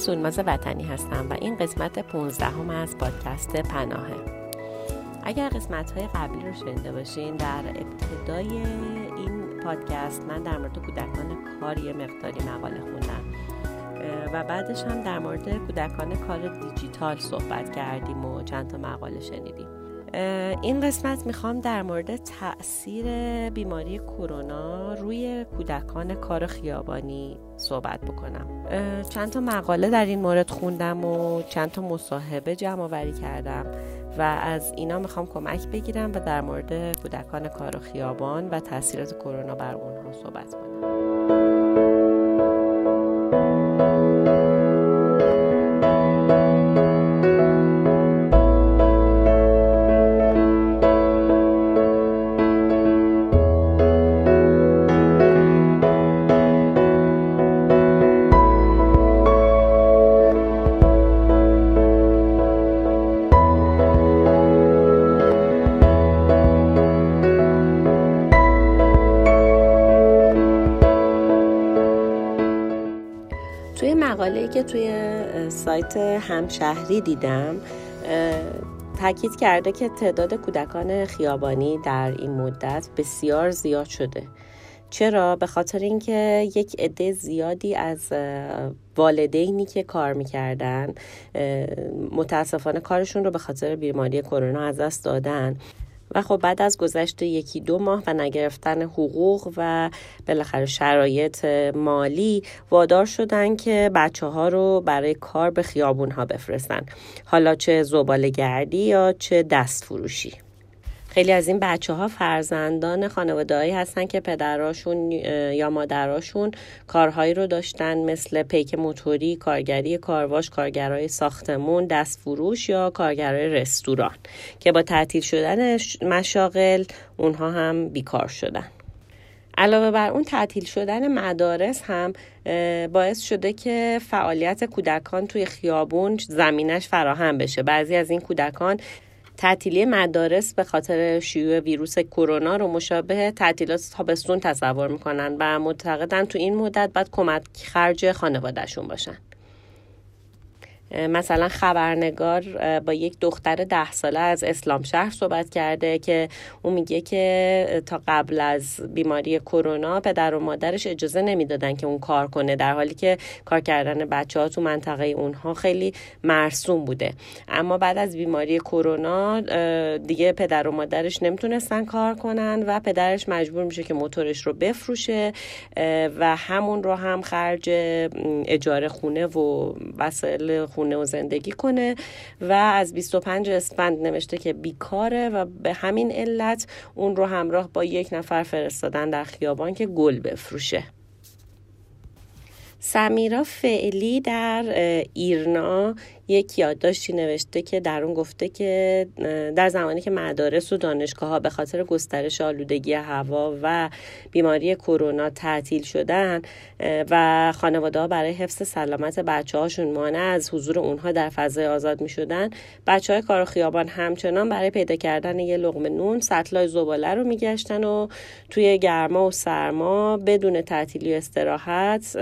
سولماز وطنی هستم و این قسمت 15 هم از پادکست پناهه. اگر قسمت های قبلی رو شنیده باشین در ابتدای این پادکست من در مورد کودکان کار یه مقداری مقاله خوندم. و بعدش هم در مورد کودکان کار دیجیتال صحبت کردیم و چند تا مقاله شنیدیم. این قسمت می‌خوام در مورد تاثیر بیماری کرونا روی کودکان کار خیابانی صحبت بکنم. چند تا مقاله در این مورد خوندم و چند تا مصاحبه جمع آوری کردم و از اینا می‌خوام کمک بگیرم و در مورد کودکان کار خیابان و تاثیرات کرونا بر اونها صحبت کنم. که توی سایت همشهری دیدم تاکید کرده که تعداد کودکان خیابانی در این مدت بسیار زیاد شده. چرا؟ به خاطر اینکه یک عده زیادی از والدینی که کار می‌کردن متاسفانه کارشون رو به خاطر بیماری کرونا از دست دادن. و خب بعد از گذشت یکی دو ماه و نگرفتن حقوق و بالاخره شرایط مالی وادار شدن که بچه ها رو برای کار به خیابون ها بفرستن. حالا چه زباله گردی یا چه دست فروشی خیلی از این بچه ها فرزندان خانوادهایی هستن که پدراشون یا مادراشون کارهایی رو داشتن مثل پیک موتوری، کارگری کارواش، کارگرای ساختمون، دست فروش یا کارگرای رستوران که با تعطیل شدن مشاغل اونها هم بیکار شدن. علاوه بر اون تعطیل شدن مدارس هم باعث شده که فعالیت کودکان توی خیابون زمینش فراهم بشه بعضی از این کودکان تعطیلی مدارس به خاطر شیوع ویروس کرونا رو مشابه تعطیلات تابستون تصور می‌کنن و معتقدن تو این مدت باید کمک خرج خانوادهشون باشن. مثلا خبرنگار با یک دختر ده ساله از اسلام شهر صحبت کرده که اون میگه که تا قبل از بیماری کرونا پدر و مادرش اجازه نمی‌دادن که اون کار کنه در حالی که کار کردن بچه ها تو منطقه اونها خیلی مرسوم بوده. اما بعد از بیماری کرونا دیگه پدر و مادرش نمی‌تونستن کار کنن و پدرش مجبور میشه که موتورش رو بفروشه و همون رو هم خرج اجاره خونه و وسایل خونه و زندگی کنه و از 25 اسفند نوشته که بیکاره و به همین علت اون رو همراه با یک نفر فرستادن در خیابان که گل بفروشه. سمیرا فعلی در ایرنا یک یادداشتی نوشته که در اون گفته که در زمانی که مدارس و دانشگاه ها به خاطر گسترش آلودگی هوا و بیماری کرونا تعطیل شدن و خانواده ها برای حفظ سلامت بچه هاشون مانع از حضور اونها در فضای آزاد می شدن بچه های کار خیابان همچنان برای پیدا کردن یه لغمه نون سطلای زباله رو میگشتن و توی گرما و سرما بدون تعطیلی استراحت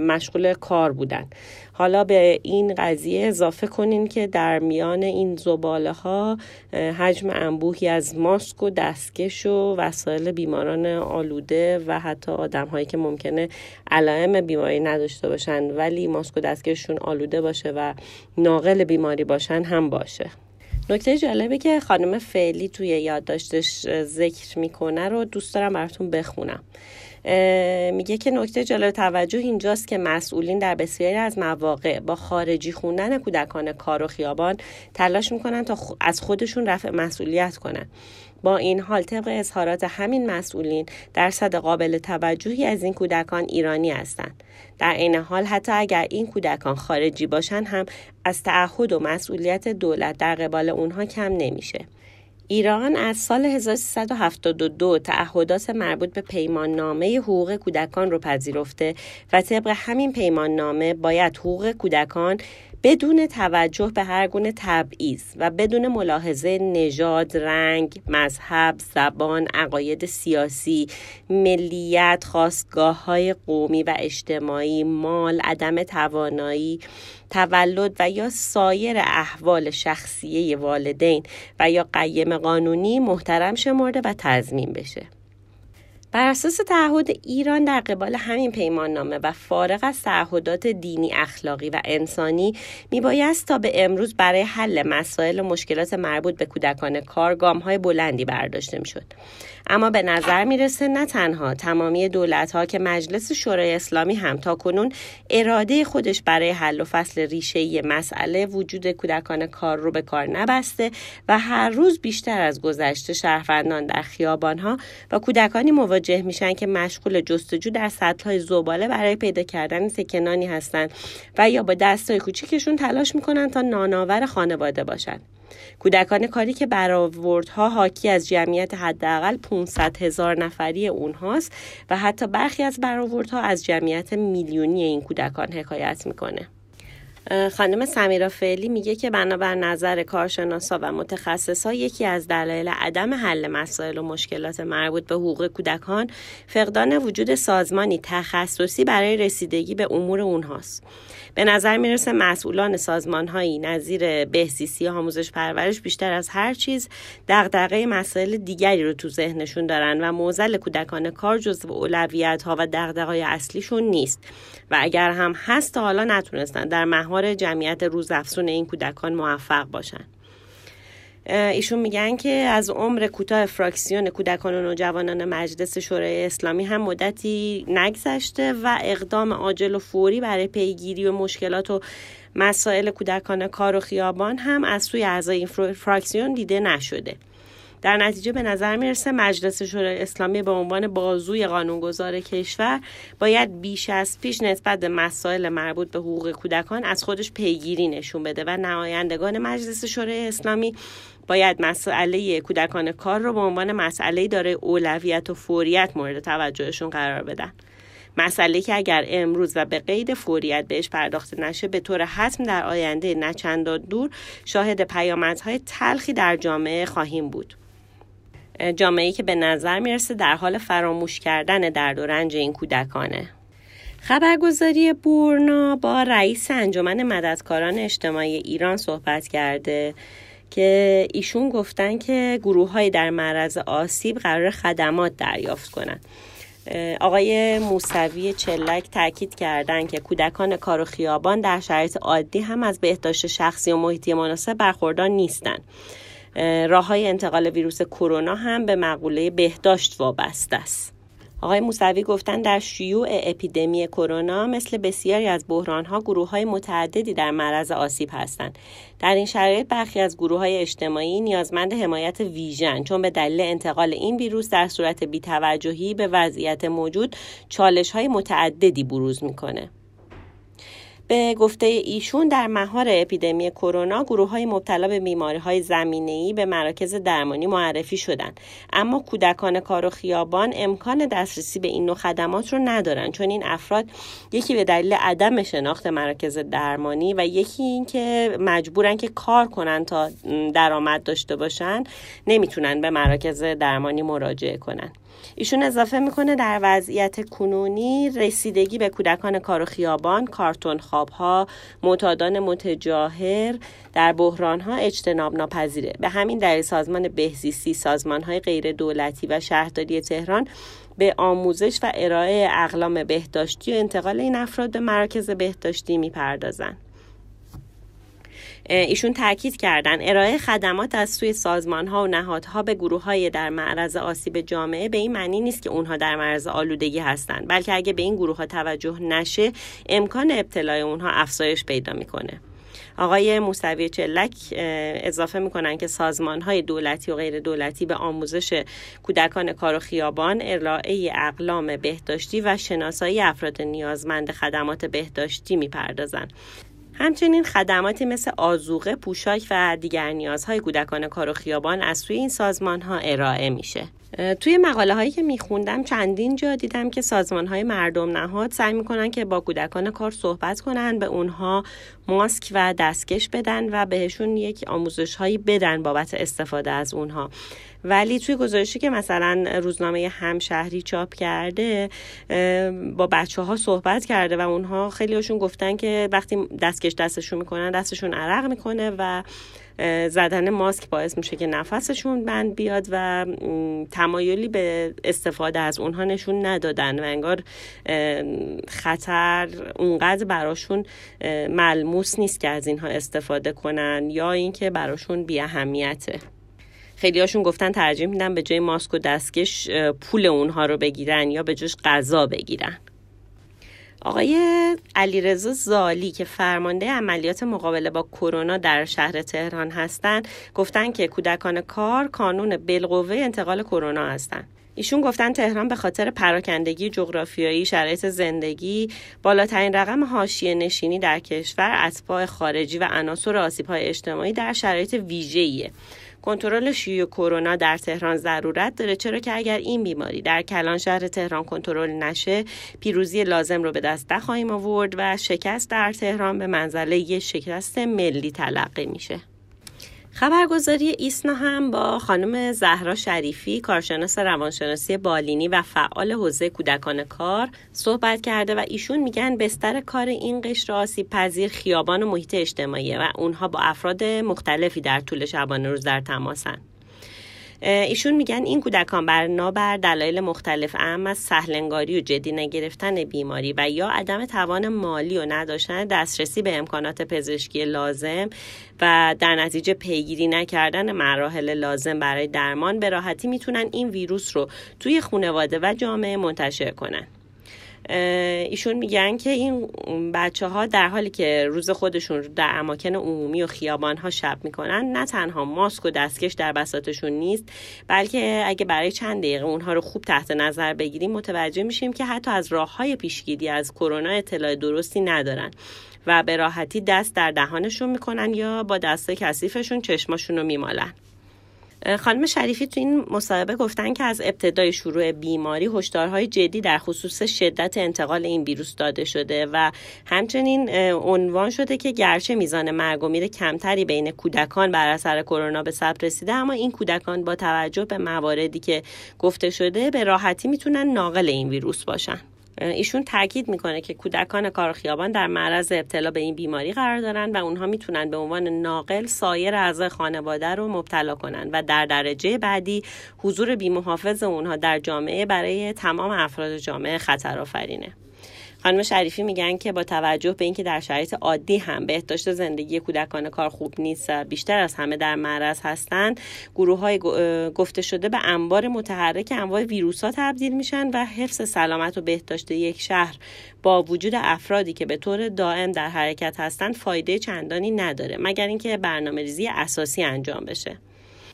مشغول کار بودن. حالا به این قضیه اضافه کنین که در میان این زباله ها حجم انبوهی از ماسک و دستکش و وسایل بیماران آلوده و حتی آدم هایی که ممکنه علائم بیماری نداشته باشن ولی ماسک و دستکششون آلوده باشه و ناقل بیماری باشن هم باشه. نکته جالبه که خانم فعلی توی یادداشتش ذکر می‌کنه رو دوست دارم براتون بخونم. میگه که نکته جالب توجه اینجاست که مسئولین در بسیاری از مواقع با خارجی خوندن کودکان کار و خیابان تلاش می‌کنن تا از خودشون رفع مسئولیت کنن. با این حال طبق اظهارات همین مسئولین درصد قابل توجهی از این کودکان ایرانی هستند. در این حال حتی اگر این کودکان خارجی باشند هم از تعهد و مسئولیت دولت در قبال اونها کم نمیشه. ایران از سال 1372 تعهدات مربوط به پیمان نامه حقوق کودکان رو پذیرفته و طبق همین پیمان نامه باید حقوق کودکان بدون توجه به هر گونه تبعیض و بدون ملاحظه نژاد، رنگ، مذهب، زبان، عقاید سیاسی، ملیت، خواستگاه های قومی و اجتماعی، مال، عدم توانایی، تولد و یا سایر احوال شخصیه والدین و یا قیم قانونی محترم شمرده و تضمین بشه. بر اساس تعهد ایران در قبال همین پیمان نامه و فارغ از تعهدات دینی اخلاقی و انسانی میبایست تا به امروز برای حل مسائل و مشکلات مربوط به کودکان کار گام های بلندی برداشته می‌شد. اما به نظر می‌رسه نه تنها تمامی دولت ها که مجلس شورای اسلامی هم تا کنون اراده خودش برای حل و فصل ریشه مسئله وجود کودکان کار رو به کار نبسته و هر روز بیشتر از گذشته شهروندان در خیابان ها و کودکانی مواجه میشن که مشغول جستجو در سطح های زباله برای پیدا کردن سکنانی هستند و یا با دستای کوچیکشون تلاش می‌کنن تا نانآور خانواده باشند کودکان کاری که برآوردها حاکی از جمعیت حداقل 500 هزار نفری اونهاست و حتی برخی از برآوردها از جمعیت میلیونی این کودکان حکایت می‌کنه. خانم سمیرا فعلی میگه که بنابر نظر کارشناسا و متخصصا یکی از دلایل عدم حل مسائل و مشکلات مربوط به حقوق کودکان فقدان وجود سازمانی تخصصی برای رسیدگی به امور اونهاست. به نظر می‌رسه مسئولان سازمان هایی نظیر بهسیسی آموزش پرورش بیشتر از هر چیز دغدغه مسائل دیگری رو تو ذهنشون دارن و موزل کودکان کار جزو اولویت ها و دغدغه‌های اصلیشون نیست. و اگر هم هست تا حالا نتونستن. در مهار جمعیت روزافزون این کودکان موفق باشن. ایشون میگن که از عمر کوتاه فراکسیون کودکان و نوجوانان مجلس شورای اسلامی هم مدتی نگذشته و اقدام عاجل و فوری برای پیگیری و مشکلات و مسائل کودکان کار و خیابان هم از سوی اعضای این فراکسیون دیده نشده. در نتیجه به نظر می‌رسه مجلس شورای اسلامی به عنوان بازوی قانونگذار کشور باید بیش از پیش نسبت به مسائل مربوط به حقوق کودکان از خودش پیگیری نشون بده و نمایندگان مجلس شورای اسلامی باید مسئله کودکان کار رو به عنوان مسئله داره اولویت و فوریت مورد توجهشون قرار بدن. مسئله که اگر امروز و به قید فوریت بهش پرداخته نشه به طور حتم در آینده نچندان دور شاهد پیامدهای تلخی در جامعه خواهیم بود. جامعه که به نظر می‌رسه در حال فراموش کردن درد و رنج این کودکانه. خبرگزاری بورنا با رئیس انجمن مددکاران اجتماعی ایران صحبت کرده که ایشون گفتن که گروه های در معرض آسیب قرار خدمات دریافت کنند. آقای موسوی چلک تاکید کردند که کودکان کار و خیابان در شرایط عادی هم از بهداشت شخصی و محیطی مناسب برخوردار نیستند راه های انتقال ویروس کرونا هم به مقوله بهداشت وابسته است آقای موسوی گفتن در شیوع اپیدمی کرونا مثل بسیاری از ها گروه های متعددی در معرض آسیب هستند. در این شرایط برخی از گروه های اجتماعی نیازمند حمایت ویژن چون به دلیل انتقال این ویروس در صورت بیتوجهی به وضعیت موجود چالش های متعددی بروز می‌کنه. به گفته ایشون در مهار اپیدمی کرونا گروه های مبتلا به بیماری های زمینه به مراکز درمانی معرفی شدند. اما کودکان کار و خیابان امکان دسترسی به این نوع خدمات رو ندارن چون این افراد یکی به دلیل عدم شناخت مراکز درمانی و یکی اینکه مجبورن که کار کنن تا درآمد داشته باشن نمی‌تونن به مراکز درمانی مراجعه کنن. ایشون اضافه می‌کنه در وضعیت کنونی رسیدگی به کودکان کار و خیابان کارتون خوابها معتادان متجاهر در بحران ها اجتناب ناپذیره به همین دلیل سازمان بهزیستی سازمان های غیر دولتی و شهرداری تهران به آموزش و ارائه اقلام بهداشتی و انتقال این افراد به مراکز بهداشتی می‌پردازند. ایشون تاکید کردن. ارائه خدمات از سوی سازمان ها و نهادها به گروه های در معرض آسیب جامعه به این معنی نیست که اونها در معرض آلودگی هستند بلکه اگه به این گروه ها توجه نشه امکان ابتلای اونها افزایش پیدا می‌کنه. آقای موسوی چلک اضافه می‌کنن که سازمان های دولتی و غیر دولتی به آموزش کودکان کار و خیابان ارائه اقلام بهداشتی و شناسایی افراد نیازمند خدمات بهداشتی می‌پردازند. همچنین خدماتی مثل آزوقه، پوشاک و دیگر نیازهای کودکان کار و خیابان از سوی این سازمان ها ارائه میشه. توی مقاله هایی که میخوندم چندین جا دیدم که سازمان های مردم نهاد سعی می‌کنن که با کودکان کار صحبت کنن به اونها ماسک و دستکش بدن و بهشون یک آموزش هایی بدن بابت استفاده از اونها. ولی توی گزارشی که مثلا روزنامه همشهری چاپ کرده با بچه ها صحبت کرده و اونها خیلی هاشون گفتن که وقتی دستکش دستشون می‌کنن دستشون عرق می‌کنه و زدن ماسک باعث میشه که نفسشون بند بیاد و تمایلی به استفاده از اونها نشون ندادن و انگار خطر اونقدر براشون ملموس نیست که از اینها استفاده کنن یا اینکه براشون بی اهمیته خیلی هاشون گفتن ترجیح میدن به جای ماسک و دستکش پول اونها رو بگیرن یا به جوش غذا بگیرن. آقای علیرضا زالی که فرمانده عملیات مقابله با کرونا در شهر تهران هستند گفتن که کودکان کار کانون بالقوه انتقال کرونا هستند ایشون گفتن تهران به خاطر پراکندگی جغرافیایی شرایط زندگی بالاترین رقم حاشیه نشینی در کشور اتباع خارجی و عناصر آسیب‌های اجتماعی در شرایط ویژه‌ایه. کنترل شیوع کرونا در تهران ضرورت داره. چرا که اگر این بیماری در کلان شهر تهران کنترل نشه پیروزی لازم رو به دست نخواهیم آورد و شکست در تهران به منزله یه شکست ملی تلقی میشه. خبرگزاری ایسنا هم با خانم زهرا شریفی کارشناس روانشناسی بالینی و فعال حوزه کودکان کار صحبت کرده و ایشون میگن بستر کار این قشر آسیب پذیر خیابان و محیط اجتماعیه و اونها با افراد مختلفی در طول شبانه روز در تماسن ایشون میگن این کودکان بر نابر دلایل مختلف اهم از سهلنگاری و جدی نگرفتن بیماری و یا عدم توان مالی و نداشتن دسترسی به امکانات پزشکی لازم و در نتیجه پیگیری نکردن مراحل لازم برای درمان به راحتی می‌تونن این ویروس رو توی خانواده و جامعه منتشر کنن. ایشون میگن که این بچه ها در حالی که روز خودشون در اماکن عمومی و خیابان ها شب می‌کنن نه تنها ماسک و دستکش در بساتشون نیست بلکه اگه برای چند دقیقه اونها رو خوب تحت نظر بگیریم متوجه میشیم که حتی از راه های پیشگیری از کرونا اطلاع درستی ندارن و به راحتی دست در دهانشون می‌کنن یا با دست کثیفشون چشماشون رو میمالن. خانم شریفی تو این مصاحبه گفتن که از ابتدای شروع بیماری هشدارهای جدی در خصوص شدت انتقال این ویروس داده شده و همچنین عنوان شده که گرچه میزان مرگ و میر کمتری بین کودکان بر اثر کرونا به ثبت رسیده اما این کودکان با توجه به مواردی که گفته شده به راحتی می‌تونن ناقل این ویروس باشن. ایشون تاکید می‌کنه که کودکان کار خیابان در معرض ابتلا به این بیماری قرار دارن و اونها می‌تونن به عنوان ناقل سایر اعضای خانواده رو مبتلا کنن و در درجه بعدی حضور بیمحافظ اونها در جامعه برای تمام افراد جامعه خطر آفرینه. خانم شریفی میگن که با توجه به اینکه در شرایط عادی هم بهداشت زندگی کودکان کار خوب نیست بیشتر از همه در معرض هستند گروه های گفته شده به انبار متحرک انواع ویروس ها تبدیل میشن و حفظ سلامت و بهداشت یک شهر با وجود افرادی که به طور دائم در حرکت هستند فایده چندانی نداره مگر اینکه برنامه ریزی اساسی انجام بشه.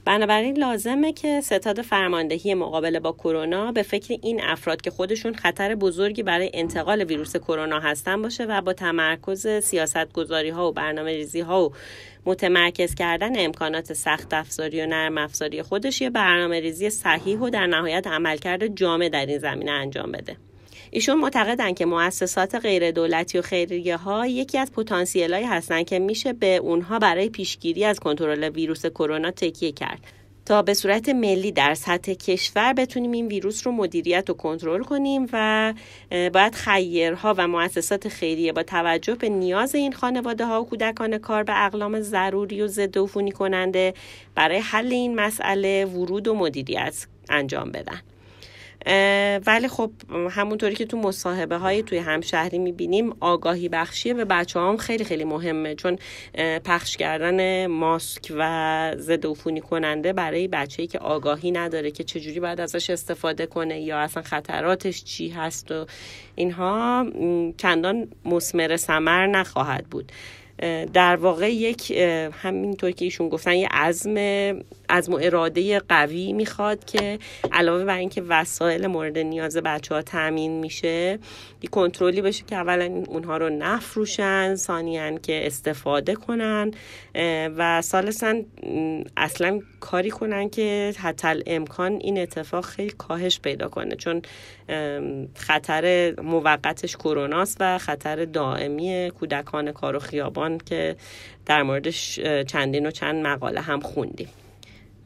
بنابراین لازمه که ستاد فرماندهی مقابله با کرونا به فکر این افراد که خودشون خطر بزرگی برای انتقال ویروس کرونا هستن باشه و با تمرکز سیاست گذاری ها و برنامه ریزی ها و متمرکز کردن امکانات سخت افزاری و نرم افزاری خودش یه برنامه ریزی صحیح و در نهایت عملکرد جامع در این زمینه انجام بده. ایشون معتقدن که مؤسسات غیر دولتی و خیریه ها یکی از پتانسیل هستن که میشه به اونها برای پیشگیری از کنترل ویروس کرونا تکیه کرد. تا به صورت ملی در سطح کشور بتونیم این ویروس رو مدیریت و کنترل کنیم و باید خیرها و مؤسسات خیریه با توجه به نیاز این خانواده ها و کودکان کار به اقلام ضروری و ضد عفونی کننده برای حل این مسئله ورود و مدیریت انجام بدن. ولی خب همونطوری که تو مصاحبه های توی همشهری می‌بینیم آگاهی بخشیه به بچه هم خیلی خیلی مهمه. چون پخش کردن ماسک و ضد عفونی کننده برای بچه‌ای که آگاهی نداره که چجوری باید ازش استفاده کنه یا اصلا خطراتش چی هست و اینها چندان مسمر سمر نخواهد بود. در واقع یک همینطور که ایشون گفتن یه عزم از اراده قوی می‌خواد که علاوه بر اینکه وسایل مورد نیاز بچه ها تامین میشه یه کنترلی بشه که اولا اونها رو نفروشن ثانیا که استفاده کنن و سالسا اصلا کاری کنن که حتی امکان این اتفاق خیلی کاهش پیدا کنه چون خطر موقتش کروناست و خطر دائمی کودکان کار و خیابان که در موردش چندین و چند مقاله هم خوندیم.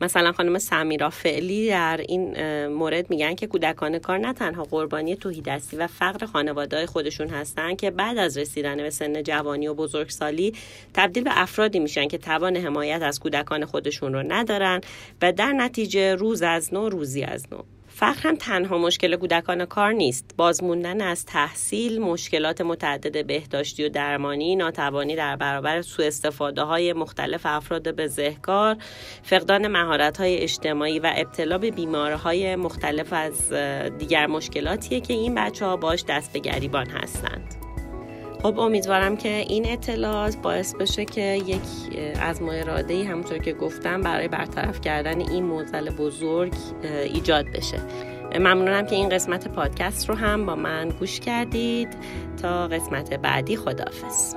مثلا خانم سمیرا فعلی در این مورد میگن که کودکان کار نه تنها قربانی توهیدستی و فقر خانواده خودشون هستن که بعد از رسیدن به سن جوانی و بزرگسالی تبدیل به افرادی میشن که توان حمایت از کودکان خودشون رو ندارن و در نتیجه روز از نو روزی از نو. فقر هم تنها مشکل کودکان کار نیست. بازموندن از تحصیل مشکلات متعدد بهداشتی و درمانی ناتوانی در برابر سوء استفاده های مختلف افراد بزهکار فقدان مهارت های اجتماعی و ابتلا به بیمارهای مختلف از دیگر مشکلاتیه که این بچه ها باش دست به گریبان هستند. خب امیدوارم که این اطلاعات باعث بشه که یک از ما ای همونطور که گفتم برای برطرف کردن این موزل بزرگ ایجاد بشه. ممنونم که این قسمت پادکست رو هم با من گوش کردید. تا قسمت بعدی خداحافظ.